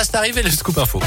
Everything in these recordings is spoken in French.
Voilà, c'est arrivé le scoop info.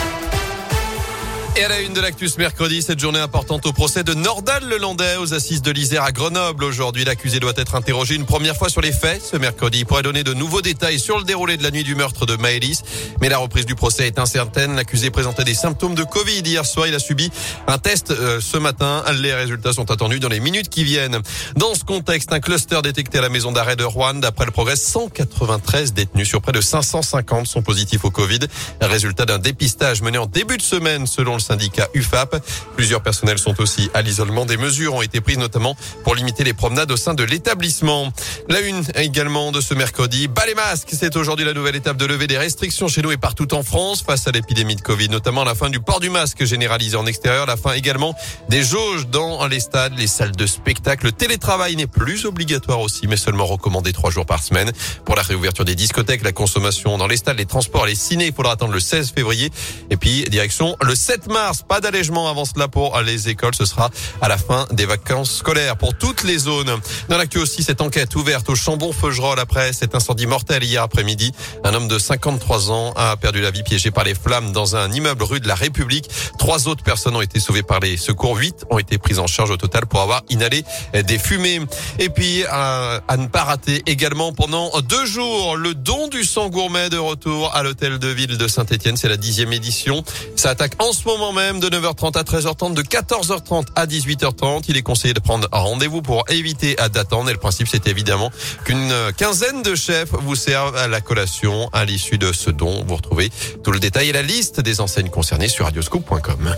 Et à la une de l'actus mercredi, cette journée importante au procès de Nordal Lelandais aux assises de l'Isère à Grenoble. Aujourd'hui, l'accusé doit être interrogé une première fois sur les faits. Ce mercredi, il pourrait donner de nouveaux détails sur le déroulé de la nuit du meurtre de Maëlys. Mais la reprise du procès est incertaine. L'accusé présentait des symptômes de Covid. Hier soir, il a subi un test euh, ce matin. Les résultats sont attendus dans les minutes qui viennent. Dans ce contexte, un cluster détecté à la maison d'arrêt de Rouen. D'après le progrès, 193 détenus sur près de 550 sont positifs au Covid. Résultat d'un dépistage mené en début de semaine selon le syndicat UFAP. Plusieurs personnels sont aussi à l'isolement. Des mesures ont été prises notamment pour limiter les promenades au sein de l'établissement. La une également de ce mercredi. Bas les masques. C'est aujourd'hui la nouvelle étape de lever des restrictions chez nous et partout en France face à l'épidémie de Covid, notamment la fin du port du masque généralisé en extérieur, la fin également des jauges dans les stades, les salles de spectacle. Le télétravail n'est plus obligatoire aussi, mais seulement recommandé trois jours par semaine. Pour la réouverture des discothèques, la consommation dans les stades, les transports, les ciné, il faudra attendre le 16 février. Et puis, direction le 7 mars. Pas d'allègement avant cela pour les écoles. Ce sera à la fin des vacances scolaires pour toutes les zones. Dans l'actu aussi, cette enquête ouverte au Chambon-Feugerolles après cet incendie mortel hier après-midi. Un homme de 53 ans a perdu la vie piégé par les flammes dans un immeuble rue de la République. Trois autres personnes ont été sauvées par les secours. Huit ont été prises en charge au total pour avoir inhalé des fumées. Et puis, à, à ne pas rater également pendant deux jours, le don du sang gourmet de retour à l'hôtel de ville de Saint-Etienne. C'est la dixième édition. Ça attaque en ce même de 9h30 à 13h30, de 14h30 à 18h30. Il est conseillé de prendre rendez-vous pour éviter à d'attendre. Et le principe, c'est évidemment qu'une quinzaine de chefs vous servent à la collation à l'issue de ce don. Vous retrouvez tout le détail et la liste des enseignes concernées sur radioscope.com.